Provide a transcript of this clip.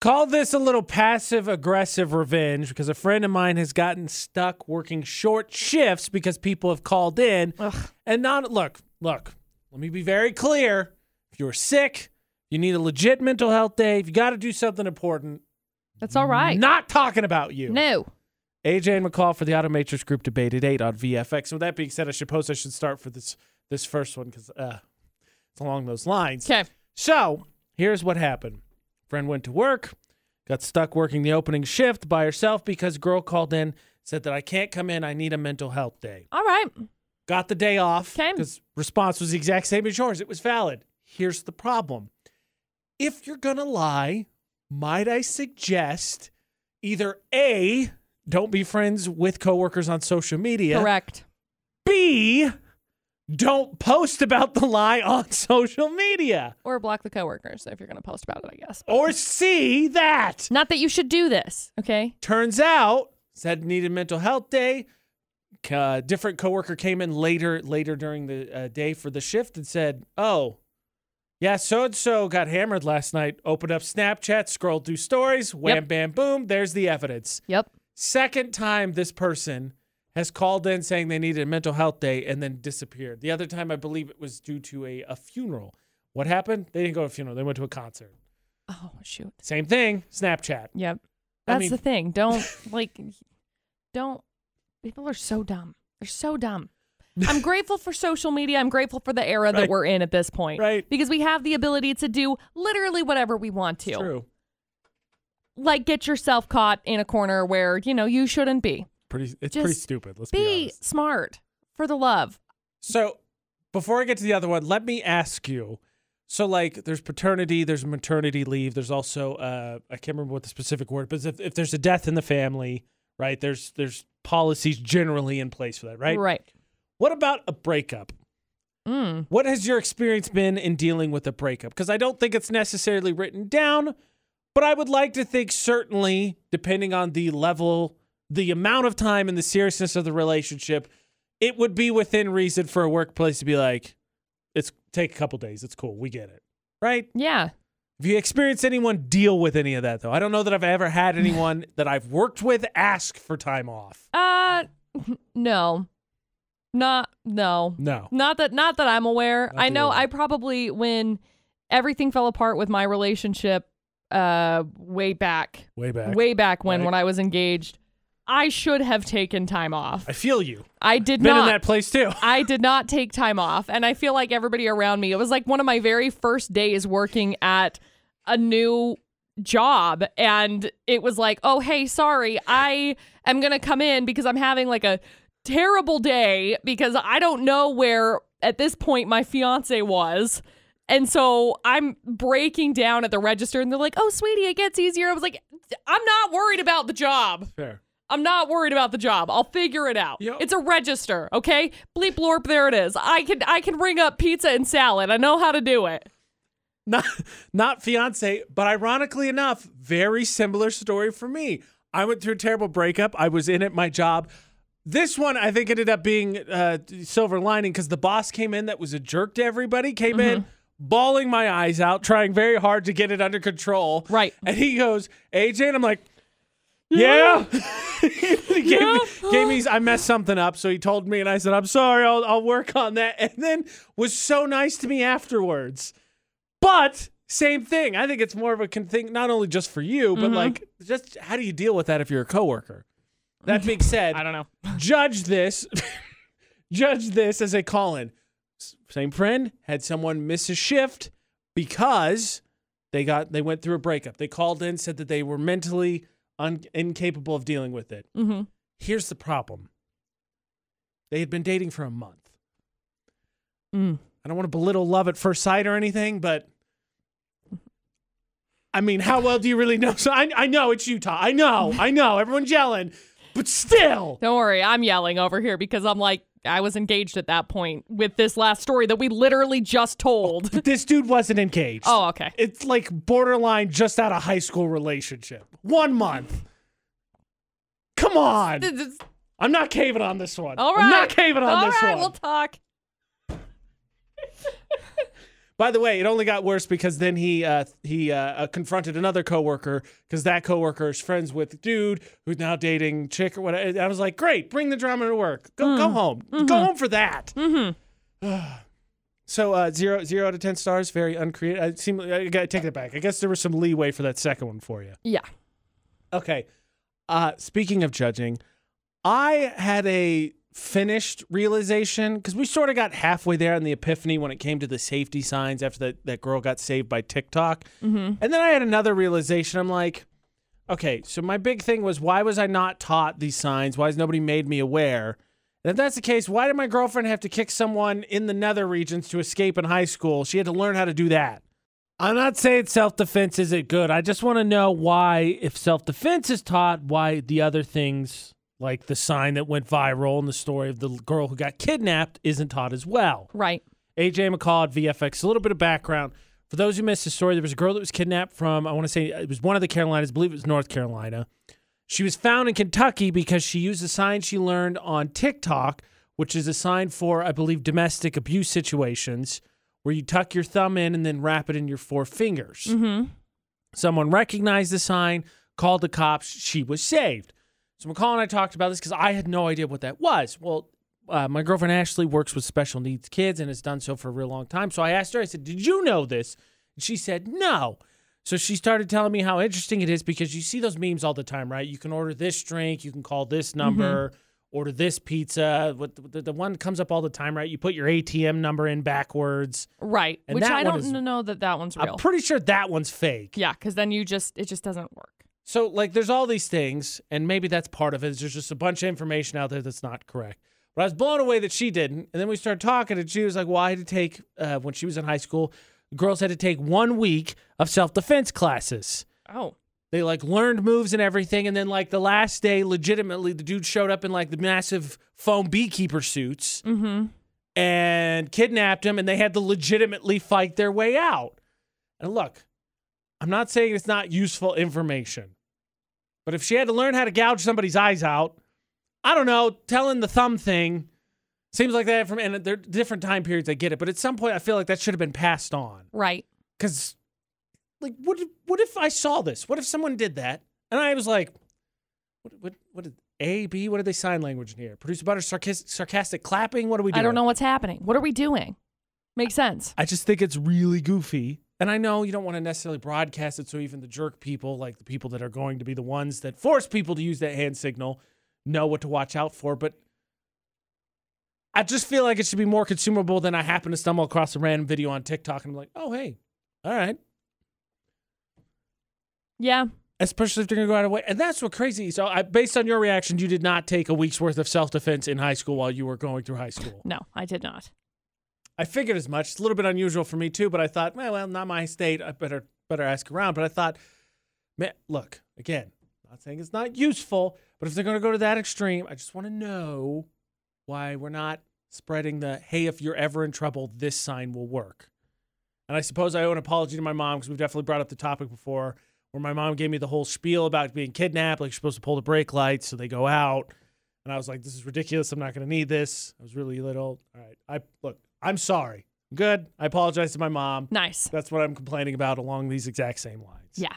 Call this a little passive aggressive revenge because a friend of mine has gotten stuck working short shifts because people have called in Ugh. and not look, look, let me be very clear. If you're sick, you need a legit mental health day, if you got to do something important, That's all right. not talking about you. no. AJ and McCall for the Automatrix Group debate at 8 on VFX. So with that being said, I suppose I should start for this this first one because uh, it's along those lines. Okay. So here's what happened. Friend went to work, got stuck working the opening shift by herself because girl called in, said that I can't come in, I need a mental health day. All right. Got the day off Okay. because response was the exact same as yours. It was valid. Here's the problem. If you're gonna lie, might I suggest either A, don't be friends with coworkers on social media. Correct. B, don't post about the lie on social media. Or block the coworkers if you're going to post about it, I guess. Or see that. Not that you should do this, okay? Turns out, said needed mental health day. Uh, different coworker came in later later during the uh, day for the shift and said, "Oh, yeah, so and so got hammered last night. Opened up Snapchat, scrolled through stories, wham, Yep. bam, boom. There's the evidence." Yep. Second time this person has called in saying they needed a mental health day and then disappeared. The other time, I believe it was due to a, a funeral. What happened? They didn't go to a funeral. They went to a concert. Oh, shoot. Same thing. Snapchat. Yep. I That's mean- the thing. Don't, like, don't. People are so dumb. They're so dumb. I'm grateful for social media. I'm grateful for the era that we're in at this point. Right. Because we have the ability to do literally whatever we want to. True. Like, get yourself caught in a corner where, you know, you shouldn't be. Pretty. It's Just pretty stupid. Let's be, Be honest. smart for the love. So, before I get to the other one, let me ask you. So, like, there's paternity, there's maternity leave, there's also uh, I can't remember what the specific word, but if, if there's a death in the family, right? There's there's policies generally in place for that, right? Right. What about a breakup? Mm. What has your experience been in dealing with a breakup? Because I don't think it's necessarily written down, but I would like to think certainly, depending on the level, the amount of time, and the seriousness of the relationship, it would be within reason for a workplace to be like, "It's take a couple days. It's cool. We get it." Right? Yeah. Have you experienced anyone deal with any of that though? I don't know that I've ever had anyone that I've worked with ask for time off. Uh, no. Not, no. No. Not that not that I'm aware. Not I know I probably when everything fell apart with my relationship uh way back Way back. way back when Right. when I was engaged, I should have taken time off. I feel you. I did Been not Been in that place too. I did not take time off and I feel like everybody around me it was like one of my very first days working at a new job and it was like, "Oh, hey, sorry. I am going to come in because I'm having like a terrible day because I don't know where at this point my fiance was." And so I'm breaking down at the register and they're like, "Oh, sweetie, it gets easier." I was like, "I'm not worried about the job." Fair. I'm not worried about the job. I'll figure it out. Yep. It's a register, okay? Bleep blorp, there it is. I can I can ring up pizza and salad. I know how to do it. not not fiance, but ironically enough, very similar story for me. I went through a terrible breakup. I was in at my job. This one I think ended up being uh, silver lining because the boss came in that was a jerk to everybody. Came in bawling my eyes out, trying very hard to get it under control. Right. And he goes, AJ, and I'm like, yeah. he gave, me, gave me, I messed something up. So he told me, and I said, I'm sorry, I'll, I'll work on that. And then was so nice to me afterwards. But same thing. I think it's more of a con- thing, not only just for you, but mm-hmm. like, just how do you deal with that if you're a coworker? That being said, I don't know. judge this, judge this as a call in. Same friend had someone miss a shift because they got they went through a breakup. They called in, said that they were mentally un- incapable of dealing with it. Mm-hmm. Here's the problem: they had been dating for a month. Mm. I don't want to belittle love at first sight or anything, but I mean, how well do you really know? So I, I know it's Utah. I know, I know. Everyone's yelling, but still, Don't worry, I'm yelling over here because I'm like I was engaged at that point with this last story that we literally just told. this dude wasn't engaged. Oh, okay. It's like borderline just out of high school relationship. One month. Come on. I'm not caving on this one. All right. I'm not caving on All this right, one. we'll talk. By the way, it only got worse because then he uh, he uh, uh, confronted another coworker because that coworker is friends with dude who's now dating chick or whatever. I was like, great, bring the drama to work. Go go home. Go home for that. Mm-hmm. So uh, zero zero out of ten stars, very uncreative. I seem I gotta take it back. I guess there was some leeway for that second one for you. Yeah. Okay. Uh, speaking of judging, I had a finished realization because we sort of got halfway there in the epiphany when it came to the safety signs after that, that girl got saved by TikTok. Mm-hmm. And then I had another realization. I'm like, okay, so my big thing was why was I not taught these signs? Why has nobody made me aware? And if that's the case, why did my girlfriend have to kick someone in the nether regions to escape in high school? She had to learn how to do that. I'm not saying self defense isn't good. I just want to know why, if self defense is taught, why the other things, like the sign that went viral and the story of the girl who got kidnapped, isn't taught as well. Right. AJ McCall at VFX. A little bit of background. For those who missed the story, there was a girl that was kidnapped from, I want to say it was one of the Carolinas, I believe it was North Carolina. She was found in Kentucky because she used a sign she learned on TikTok, which is a sign for, I believe, domestic abuse situations, where you tuck your thumb in and then wrap it in your four fingers. Mm-hmm. Someone recognized the sign, called the cops. She was saved. So McCall and I talked about this because I had no idea what that was. Well, uh, my girlfriend Ashley works with special needs kids and has done so for a real long time. So I asked her, I said, Did you know this? And she said, No. So she started telling me how interesting it is because you see those memes all the time, right? You can order this drink, you can call this number, order this pizza. What the, the one that comes up all the time, right? You put your ATM number in backwards. Right. Which I don't know that that one's real. I'm pretty sure that one's fake. yeah, because then you just it just doesn't work. So, like, there's all these things, and maybe that's part of it. is There's just a bunch of information out there that's not correct. But I was blown away that she didn't. And then we started talking, and she was like, Well, I had to take, uh, when she was in high school, girls had to take one week of self defense classes. Oh. They like learned moves and everything. And then, like, the last day, legitimately, the dude showed up in like the massive foam beekeeper suits Mm-hmm. and kidnapped him, and they had to legitimately fight their way out. And look, I'm not saying it's not useful information, but if she had to learn how to gouge somebody's eyes out, I don't know, telling the thumb thing seems like that from, and there are different time periods, I get it, but at some point, I feel like that should have been passed on. Right. Because, like, what if, what if I saw this? What if someone did that? And I was like, what, what, what did A, B, what did they sign language in here? Producer Butter, sarcastic, sarcastic clapping? What are we doing? I don't know what's happening. What are we doing? Makes sense. I just think it's really goofy. And I know you don't want to necessarily broadcast it so even the jerk people, like the people that are going to be the ones that force people to use that hand signal, know what to watch out for. But I just feel like it should be more consumable than I happen to stumble across a random video on TikTok and I'm like, oh, hey, all right. Yeah. Especially if they're going to go out of way. And that's what crazy. So, I, based on your reaction, you did not take a week's worth of self defense in high school while you were going through high school. No, I did not. I figured as much. It's a little bit unusual for me too, but I thought, well, well, not my state. I better better ask around. But I thought, man, look again. Not saying it's not useful, but if they're going to go to that extreme, I just want to know why we're not spreading the "Hey, if you're ever in trouble, this sign will work." And I suppose I owe an apology to my mom because we've definitely brought up the topic before, where my mom gave me the whole spiel about being kidnapped, like you're supposed to pull the brake lights so they go out. And I was like, this is ridiculous. I'm not going to need this. I was really little. All right. I look, I'm sorry. Good. I apologize to my mom. Nice. That's what I'm complaining about along these exact same lines. Yeah.